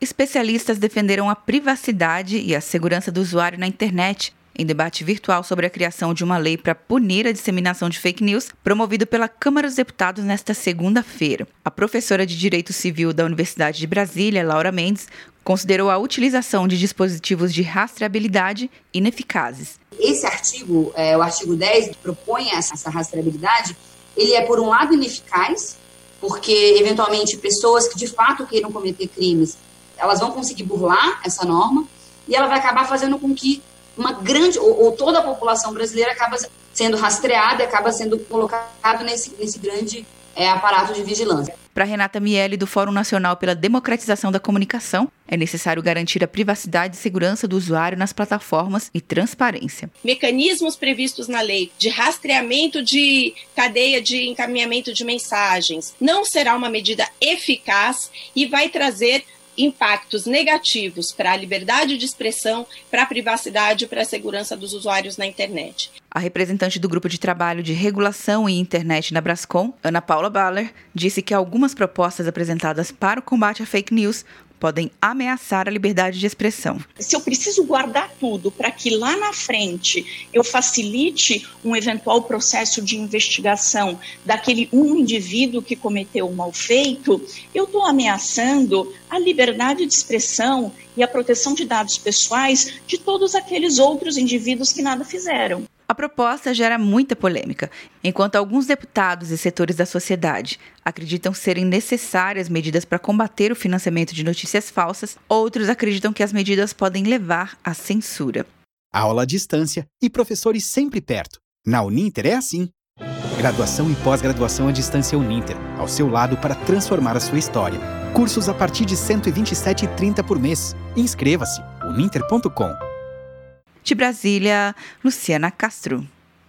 especialistas defenderam a privacidade e a segurança do usuário na internet em debate virtual sobre a criação de uma lei para punir a disseminação de fake news, promovido pela Câmara dos Deputados nesta segunda-feira. A professora de Direito Civil da Universidade de Brasília, Laura Mendes, considerou a utilização de dispositivos de rastreabilidade ineficazes. Esse artigo, é, o artigo 10, que propõe essa rastreabilidade, ele é, por um lado, ineficaz, porque, eventualmente, pessoas que de fato queiram cometer crimes, elas vão conseguir burlar essa norma, e ela vai acabar fazendo com que uma grande, ou, ou, toda a população brasileira acaba sendo rastreada e acaba sendo colocado nesse, nesse grande é, aparato de vigilância. Para Renata Miele, do Fórum Nacional pela Democratização da Comunicação, é necessário garantir a privacidade e segurança do usuário nas plataformas e transparência. Mecanismos previstos na lei de rastreamento de cadeia de encaminhamento de mensagens não será uma medida eficaz e vai trazer impactos negativos para a liberdade de expressão, para a privacidade e para a segurança dos usuários na internet. A representante do Grupo de Trabalho de Regulação e Internet na Brascom, Ana Paula Baller, disse que algumas propostas apresentadas para o combate à fake news podem ameaçar a liberdade de expressão. Se eu preciso guardar tudo para que lá na frente eu facilite um eventual processo de investigação daquele um indivíduo que cometeu um mal feito, eu estou ameaçando a liberdade de expressão e a proteção de dados pessoais de todos aqueles outros indivíduos que nada fizeram. A proposta gera muita polêmica, enquanto alguns deputados e setores da sociedade acreditam serem necessárias medidas para combater o financiamento de notícias falsas, outros acreditam que as medidas podem levar à censura. Aula à distância e professores sempre perto. Na Uninter é assim. Graduação e pós-graduação à distância Uninter, ao seu lado para transformar a sua história. Cursos a partir de R$ 127,30 por mês. Inscreva-se uninter.com. De Brasília, Luciana Castro.